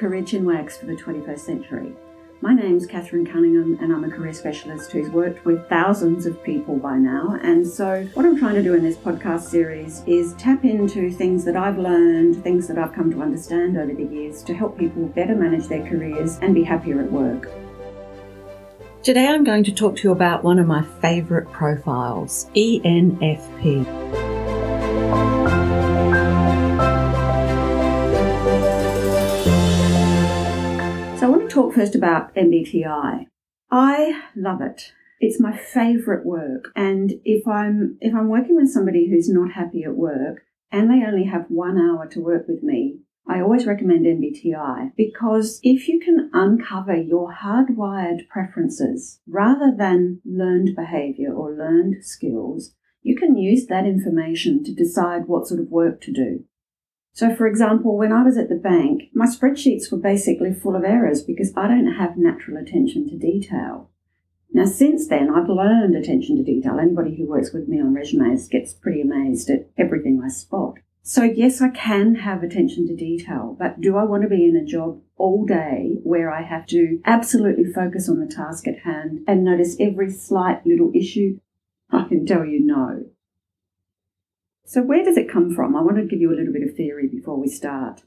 Career Chinwags for the 21st Century. My name's Catherine Cunningham, and I'm a career specialist who's worked with thousands of people by now. And so, what I'm trying to do in this podcast series is tap into things that I've learned, things that I've come to understand over the years to help people better manage their careers and be happier at work. Today, I'm going to talk to you about one of my favourite profiles ENFP. Talk first about MBTI. I love it. It's my favorite work. And if I'm if I'm working with somebody who's not happy at work and they only have 1 hour to work with me, I always recommend MBTI because if you can uncover your hardwired preferences rather than learned behavior or learned skills, you can use that information to decide what sort of work to do. So, for example, when I was at the bank, my spreadsheets were basically full of errors because I don't have natural attention to detail. Now, since then, I've learned attention to detail. Anybody who works with me on resumes gets pretty amazed at everything I spot. So, yes, I can have attention to detail, but do I want to be in a job all day where I have to absolutely focus on the task at hand and notice every slight little issue? I can tell you no. So, where does it come from? I want to give you a little bit of theory before we start.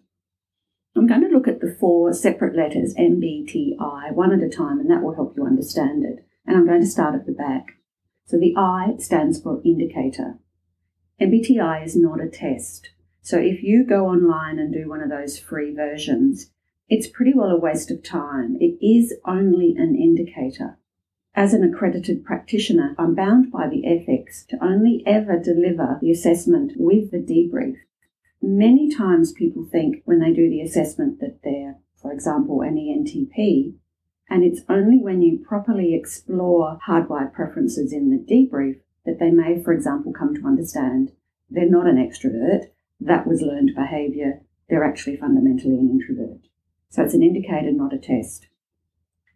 I'm going to look at the four separate letters MBTI one at a time, and that will help you understand it. And I'm going to start at the back. So, the I stands for indicator. MBTI is not a test. So, if you go online and do one of those free versions, it's pretty well a waste of time. It is only an indicator. As an accredited practitioner, I'm bound by the ethics to only ever deliver the assessment with the debrief. Many times people think when they do the assessment that they're, for example, an ENTP, and it's only when you properly explore hardwired preferences in the debrief that they may, for example, come to understand they're not an extrovert, that was learned behaviour, they're actually fundamentally an introvert. So it's an indicator, not a test.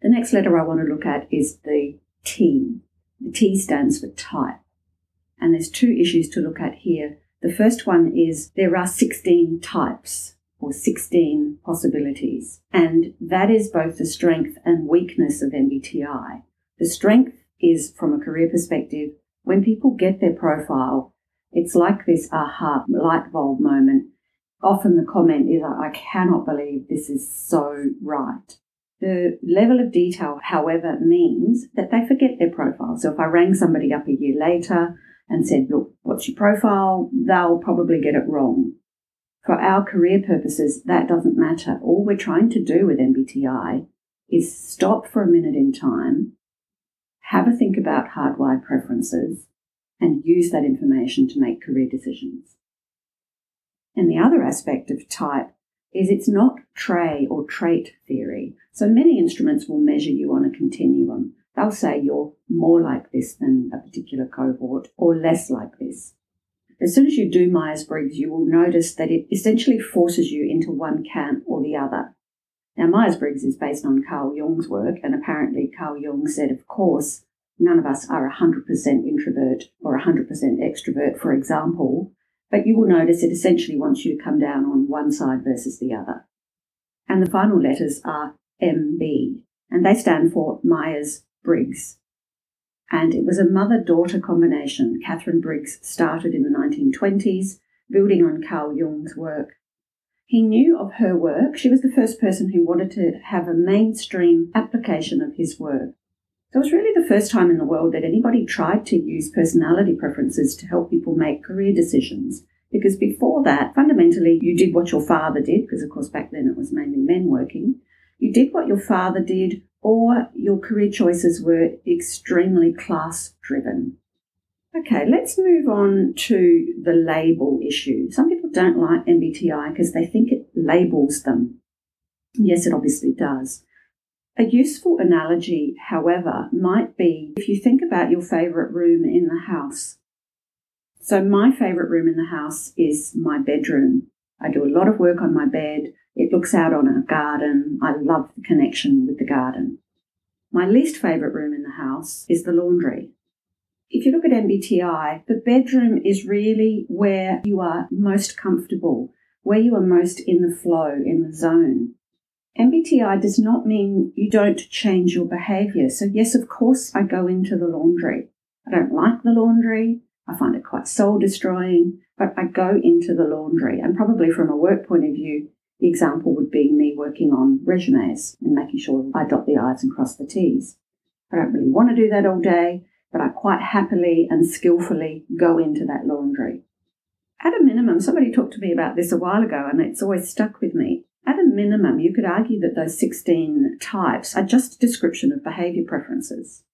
The next letter I want to look at is the T. The T stands for type. And there's two issues to look at here. The first one is there are 16 types or 16 possibilities. And that is both the strength and weakness of MBTI. The strength is from a career perspective, when people get their profile, it's like this aha light bulb moment. Often the comment is, I cannot believe this is so right. The level of detail, however, means that they forget their profile. So if I rang somebody up a year later and said, Look, what's your profile? they'll probably get it wrong. For our career purposes, that doesn't matter. All we're trying to do with MBTI is stop for a minute in time, have a think about hardwired preferences, and use that information to make career decisions. And the other aspect of type is it's not trait or trait theory. So many instruments will measure you on a continuum. They'll say you're more like this than a particular cohort or less like this. As soon as you do Myers Briggs, you will notice that it essentially forces you into one camp or the other. Now, Myers Briggs is based on Carl Jung's work, and apparently Carl Jung said, of course, none of us are 100% introvert or 100% extrovert, for example, but you will notice it essentially wants you to come down on one side versus the other. And the final letters are MB, and they stand for Myers Briggs. And it was a mother daughter combination. Catherine Briggs started in the 1920s, building on Carl Jung's work. He knew of her work. She was the first person who wanted to have a mainstream application of his work. So it was really the first time in the world that anybody tried to use personality preferences to help people make career decisions. Because before that, fundamentally, you did what your father did, because of course back then it was mainly men working. You did what your father did, or your career choices were extremely class driven. Okay, let's move on to the label issue. Some people don't like MBTI because they think it labels them. Yes, it obviously does. A useful analogy, however, might be if you think about your favourite room in the house. So, my favourite room in the house is my bedroom. I do a lot of work on my bed. It looks out on a garden. I love the connection with the garden. My least favourite room in the house is the laundry. If you look at MBTI, the bedroom is really where you are most comfortable, where you are most in the flow, in the zone. MBTI does not mean you don't change your behavior. So, yes, of course, I go into the laundry. I don't like the laundry. I find it quite soul destroying, but I go into the laundry. And probably from a work point of view, the example would be me working on resumes and making sure I dot the I's and cross the T's. I don't really want to do that all day, but I quite happily and skillfully go into that laundry. At a minimum, somebody talked to me about this a while ago and it's always stuck with me. At a minimum, you could argue that those 16 types are just a description of behaviour preferences.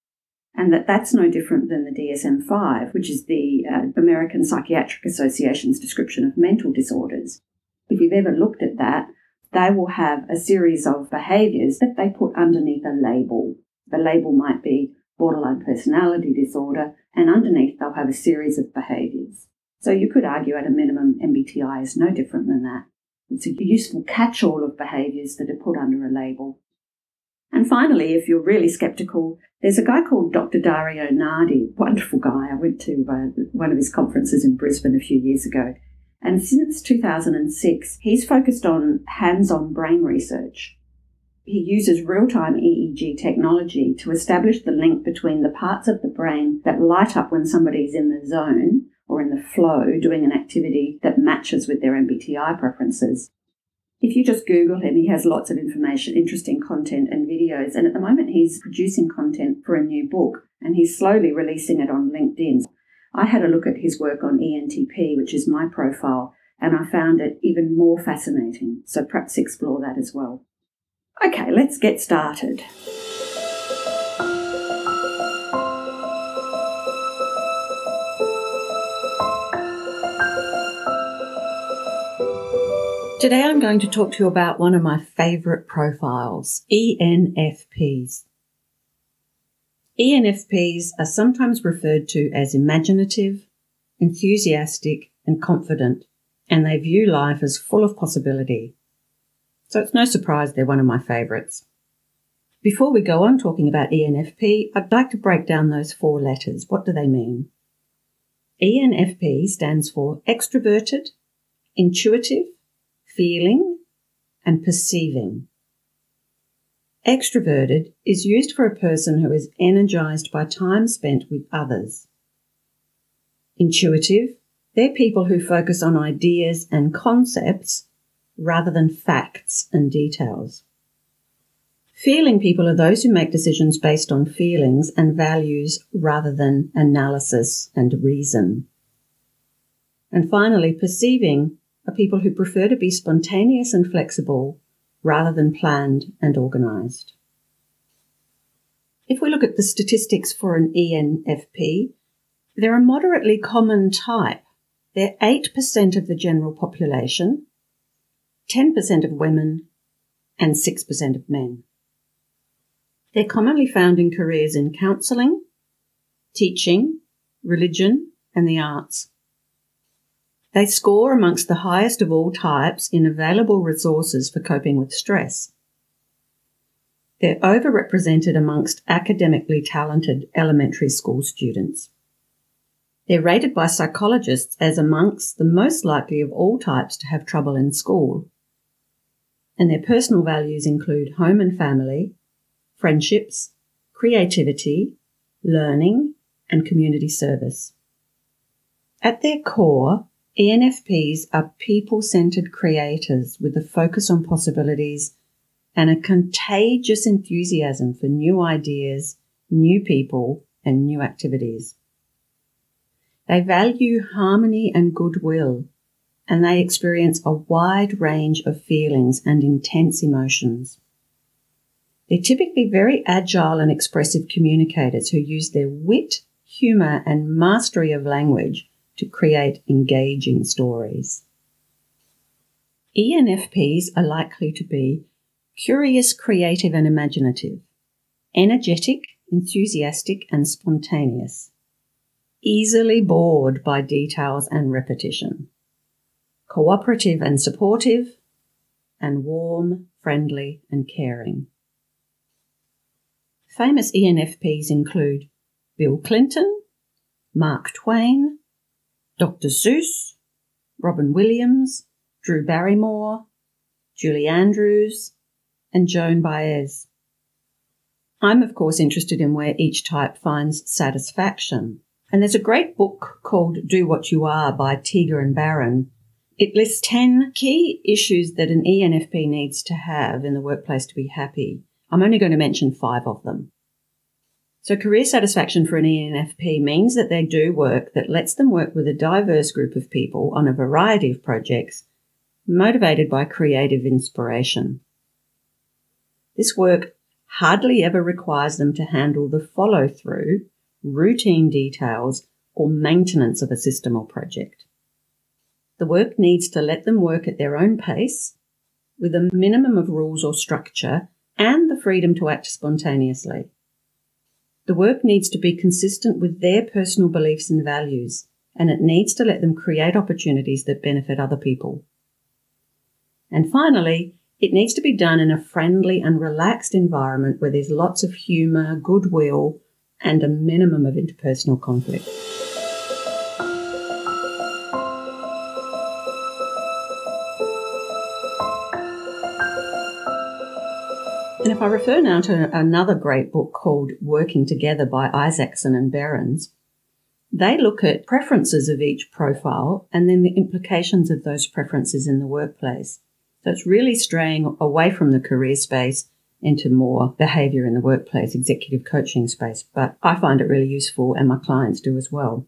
And that that's no different than the DSM 5, which is the uh, American Psychiatric Association's description of mental disorders. If you've ever looked at that, they will have a series of behaviours that they put underneath a label. The label might be borderline personality disorder, and underneath they'll have a series of behaviours. So you could argue at a minimum MBTI is no different than that. It's a useful catch all of behaviours that are put under a label. And finally, if you're really skeptical, there's a guy called Dr. Dario Nardi, wonderful guy. I went to uh, one of his conferences in Brisbane a few years ago. And since 2006, he's focused on hands on brain research. He uses real time EEG technology to establish the link between the parts of the brain that light up when somebody's in the zone or in the flow doing an activity that matches with their MBTI preferences. If you just Google him, he has lots of information, interesting content, and videos. And at the moment, he's producing content for a new book and he's slowly releasing it on LinkedIn. I had a look at his work on ENTP, which is my profile, and I found it even more fascinating. So perhaps explore that as well. Okay, let's get started. Today I'm going to talk to you about one of my favourite profiles, ENFPs. ENFPs are sometimes referred to as imaginative, enthusiastic, and confident, and they view life as full of possibility. So it's no surprise they're one of my favourites. Before we go on talking about ENFP, I'd like to break down those four letters. What do they mean? ENFP stands for extroverted, intuitive, feeling, and perceiving. Extroverted is used for a person who is energized by time spent with others. Intuitive, they're people who focus on ideas and concepts rather than facts and details. Feeling people are those who make decisions based on feelings and values rather than analysis and reason. And finally, perceiving are people who prefer to be spontaneous and flexible rather than planned and organised. If we look at the statistics for an ENFP, they're a moderately common type. They're 8% of the general population, 10% of women, and 6% of men. They're commonly found in careers in counselling, teaching, religion, and the arts. They score amongst the highest of all types in available resources for coping with stress. They're overrepresented amongst academically talented elementary school students. They're rated by psychologists as amongst the most likely of all types to have trouble in school. And their personal values include home and family, friendships, creativity, learning, and community service. At their core, ENFPs are people centered creators with a focus on possibilities and a contagious enthusiasm for new ideas, new people, and new activities. They value harmony and goodwill, and they experience a wide range of feelings and intense emotions. They're typically very agile and expressive communicators who use their wit, humour, and mastery of language to create engaging stories. ENFPs are likely to be curious, creative, and imaginative, energetic, enthusiastic, and spontaneous, easily bored by details and repetition, cooperative and supportive, and warm, friendly, and caring. Famous ENFPs include Bill Clinton, Mark Twain, Dr. Seuss, Robin Williams, Drew Barrymore, Julie Andrews, and Joan Baez. I'm, of course, interested in where each type finds satisfaction. And there's a great book called Do What You Are by Tieger and Barron. It lists 10 key issues that an ENFP needs to have in the workplace to be happy. I'm only going to mention five of them. So career satisfaction for an ENFP means that they do work that lets them work with a diverse group of people on a variety of projects, motivated by creative inspiration. This work hardly ever requires them to handle the follow through, routine details, or maintenance of a system or project. The work needs to let them work at their own pace, with a minimum of rules or structure, and the freedom to act spontaneously. The work needs to be consistent with their personal beliefs and values, and it needs to let them create opportunities that benefit other people. And finally, it needs to be done in a friendly and relaxed environment where there's lots of humour, goodwill, and a minimum of interpersonal conflict. And if I refer now to another great book called Working Together by Isachsen and Berens, they look at preferences of each profile and then the implications of those preferences in the workplace. So it's really straying away from the career space into more behavior in the workplace, executive coaching space. But I find it really useful and my clients do as well.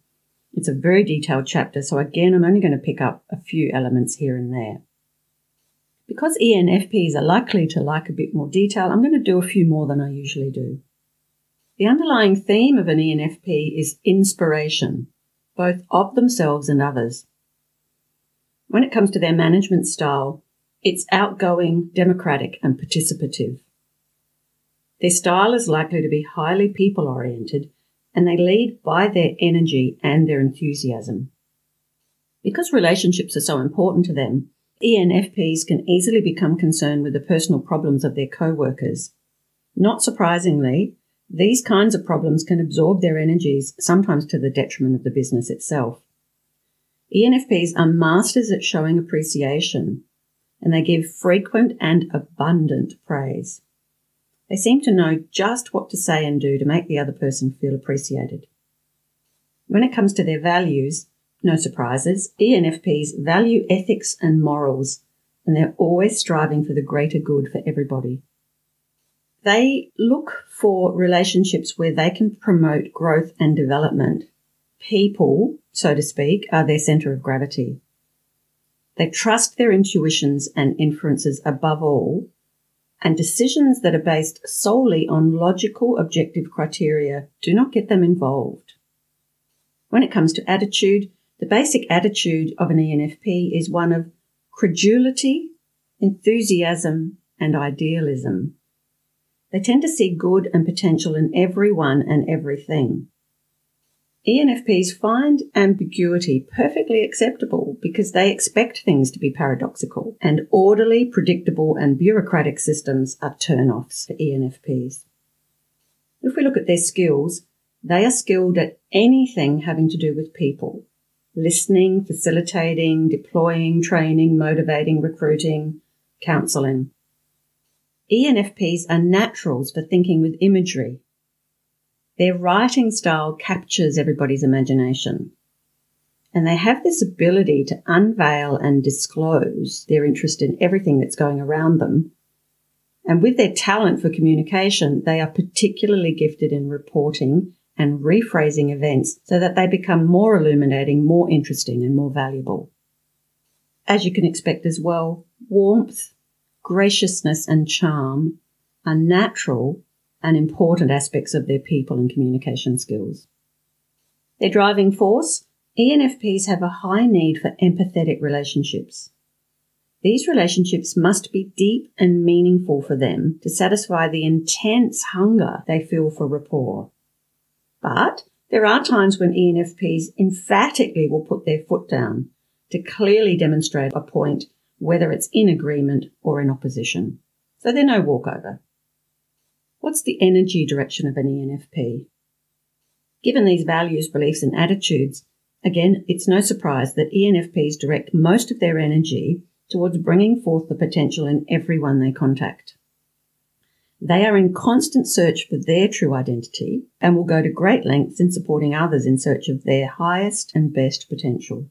It's a very detailed chapter. So again, I'm only going to pick up a few elements here and there. Because ENFPs are likely to like a bit more detail, I'm going to do a few more than I usually do. The underlying theme of an ENFP is inspiration, both of themselves and others. When it comes to their management style, it's outgoing, democratic, and participative. Their style is likely to be highly people oriented, and they lead by their energy and their enthusiasm. Because relationships are so important to them, ENFPs can easily become concerned with the personal problems of their co-workers. Not surprisingly, these kinds of problems can absorb their energies, sometimes to the detriment of the business itself. ENFPs are masters at showing appreciation, and they give frequent and abundant praise. They seem to know just what to say and do to make the other person feel appreciated. When it comes to their values, no surprises, ENFPs value ethics and morals, and they're always striving for the greater good for everybody. They look for relationships where they can promote growth and development. People, so to speak, are their center of gravity. They trust their intuitions and inferences above all, and decisions that are based solely on logical objective criteria do not get them involved. When it comes to attitude, the basic attitude of an ENFP is one of credulity, enthusiasm, and idealism. They tend to see good and potential in everyone and everything. ENFPs find ambiguity perfectly acceptable because they expect things to be paradoxical, and orderly, predictable, and bureaucratic systems are turn-offs for ENFPs. If we look at their skills, they are skilled at anything having to do with people, listening, facilitating, deploying, training, motivating, recruiting, counseling. ENFPs are naturals for thinking with imagery. Their writing style captures everybody's imagination. And they have this ability to unveil and disclose their interest in everything that's going around them. And with their talent for communication, they are particularly gifted in reporting and rephrasing events so that they become more illuminating, more interesting, and more valuable. As you can expect as well, warmth, graciousness, and charm are natural and important aspects of their people and communication skills. Their driving force ENFPs have a high need for empathetic relationships. These relationships must be deep and meaningful for them to satisfy the intense hunger they feel for rapport. But there are times when ENFPs emphatically will put their foot down to clearly demonstrate a point, whether it's in agreement or in opposition. So they're no walkover. What's the energy direction of an ENFP? Given these values, beliefs, and attitudes, again, it's no surprise that ENFPs direct most of their energy towards bringing forth the potential in everyone they contact. They are in constant search for their true identity and will go to great lengths in supporting others in search of their highest and best potential.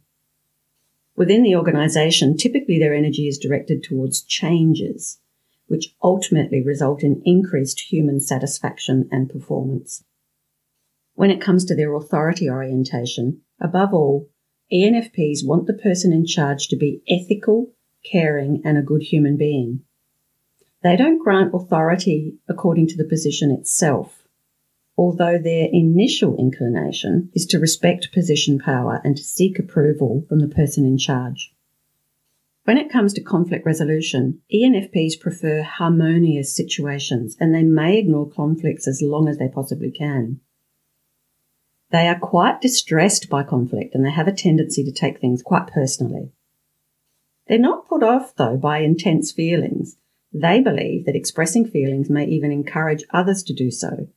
Within the organisation, typically their energy is directed towards changes, which ultimately result in increased human satisfaction and performance. When it comes to their authority orientation, above all, ENFPs want the person in charge to be ethical, caring, and a good human being. They don't grant authority according to the position itself, although their initial inclination is to respect position power and to seek approval from the person in charge. When it comes to conflict resolution, ENFPs prefer harmonious situations and they may ignore conflicts as long as they possibly can. They are quite distressed by conflict and they have a tendency to take things quite personally. They're not put off, though, by intense feelings. They believe that expressing feelings may even encourage others to do so,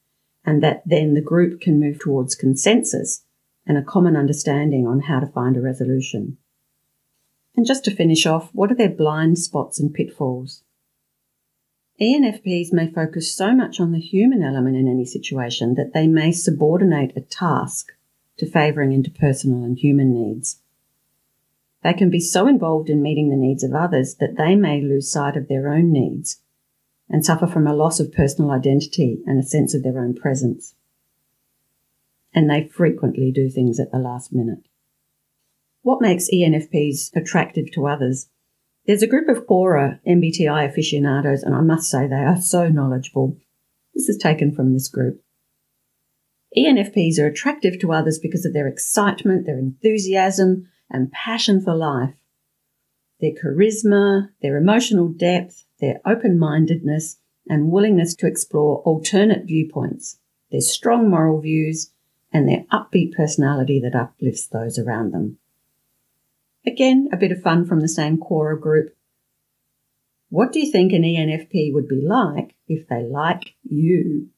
and that then the group can move towards consensus and a common understanding on how to find a resolution. And just to finish off, what are their blind spots and pitfalls? ENFPs may focus so much on the human element in any situation that they may subordinate a task to favouring interpersonal and human needs. They can be so involved in meeting the needs of others that they may lose sight of their own needs and suffer from a loss of personal identity and a sense of their own presence. And they frequently do things at the last minute. What makes ENFPs attractive to others there's a group of Quora MBTI aficionados, and I must say they are so knowledgeable. This is taken from this group. ENFPs are attractive to others because of their excitement, their enthusiasm, and passion for life. Their charisma, their emotional depth, their open mindedness, and willingness to explore alternate viewpoints, their strong moral views, and their upbeat personality that uplifts those around them. Again, a bit of fun from the same Quora group. What do you think an ENFP would be like if they like you?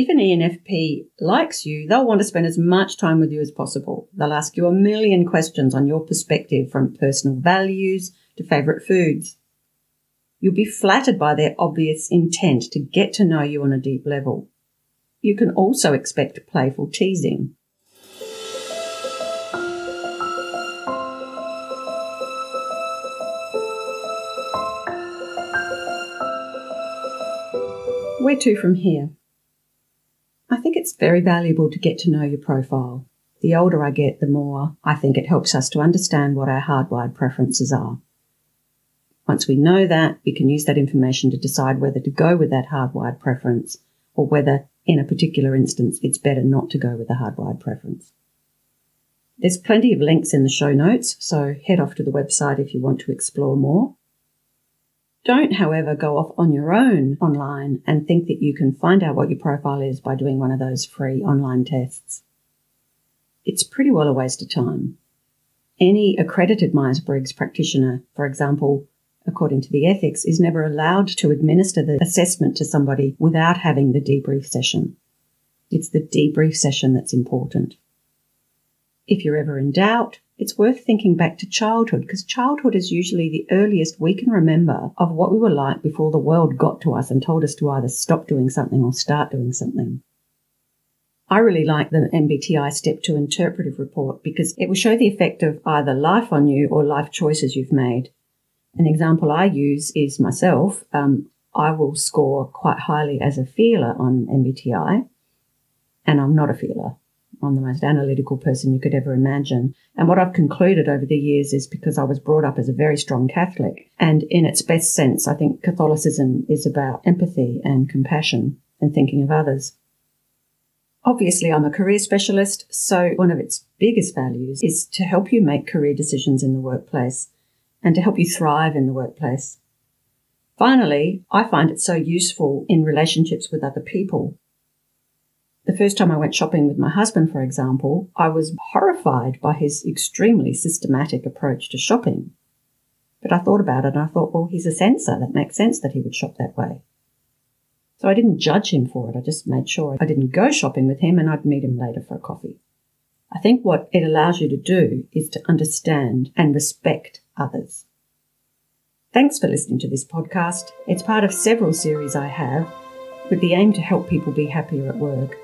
If an ENFP likes you, they'll want to spend as much time with you as possible. They'll ask you a million questions on your perspective from personal values to favourite foods. You'll be flattered by their obvious intent to get to know you on a deep level. You can also expect playful teasing. Where to from here? I think it's very valuable to get to know your profile. The older I get, the more I think it helps us to understand what our hardwired preferences are. Once we know that, we can use that information to decide whether to go with that hardwired preference or whether, in a particular instance, it's better not to go with the hardwired preference. There's plenty of links in the show notes, so head off to the website if you want to explore more. Don't, however, go off on your own online and think that you can find out what your profile is by doing one of those free online tests. It's pretty well a waste of time. Any accredited Myers Briggs practitioner, for example, according to the ethics, is never allowed to administer the assessment to somebody without having the debrief session. It's the debrief session that's important. If you're ever in doubt, it's worth thinking back to childhood because childhood is usually the earliest we can remember of what we were like before the world got to us and told us to either stop doing something or start doing something. I really like the MBTI Step 2 interpretive report because it will show the effect of either life on you or life choices you've made. An example I use is myself. Um, I will score quite highly as a feeler on MBTI, and I'm not a feeler. I'm the most analytical person you could ever imagine. And what I've concluded over the years is because I was brought up as a very strong Catholic. And in its best sense, I think Catholicism is about empathy and compassion and thinking of others. Obviously, I'm a career specialist, so one of its biggest values is to help you make career decisions in the workplace and to help you thrive in the workplace. Finally, I find it so useful in relationships with other people the first time I went shopping with my husband, for example, I was horrified by his extremely systematic approach to shopping. But I thought about it and I thought, well, he's a sensor. That makes sense that he would shop that way. So I didn't judge him for it. I just made sure I didn't go shopping with him and I'd meet him later for a coffee. I think what it allows you to do is to understand and respect others. Thanks for listening to this podcast. It's part of several series I have with the aim to help people be happier at work.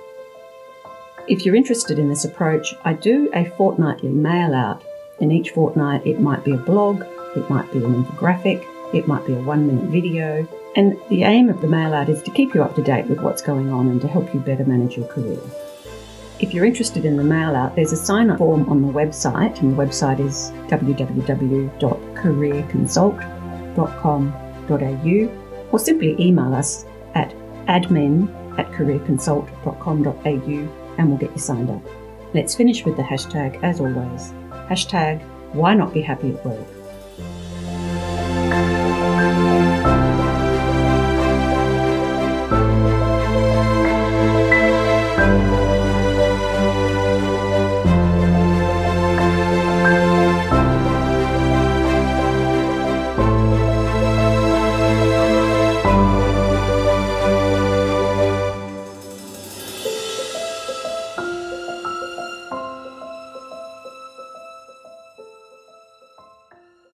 If you're interested in this approach, I do a fortnightly mail out. In each fortnight, it might be a blog, it might be an infographic, it might be a one minute video, and the aim of the mail out is to keep you up to date with what's going on and to help you better manage your career. If you're interested in the mail out, there's a sign up form on the website, and the website is www.careerconsult.com.au, or simply email us at admin at careerconsult.com.au and we'll get you signed up. Let's finish with the hashtag as always. Hashtag why not be happy at work?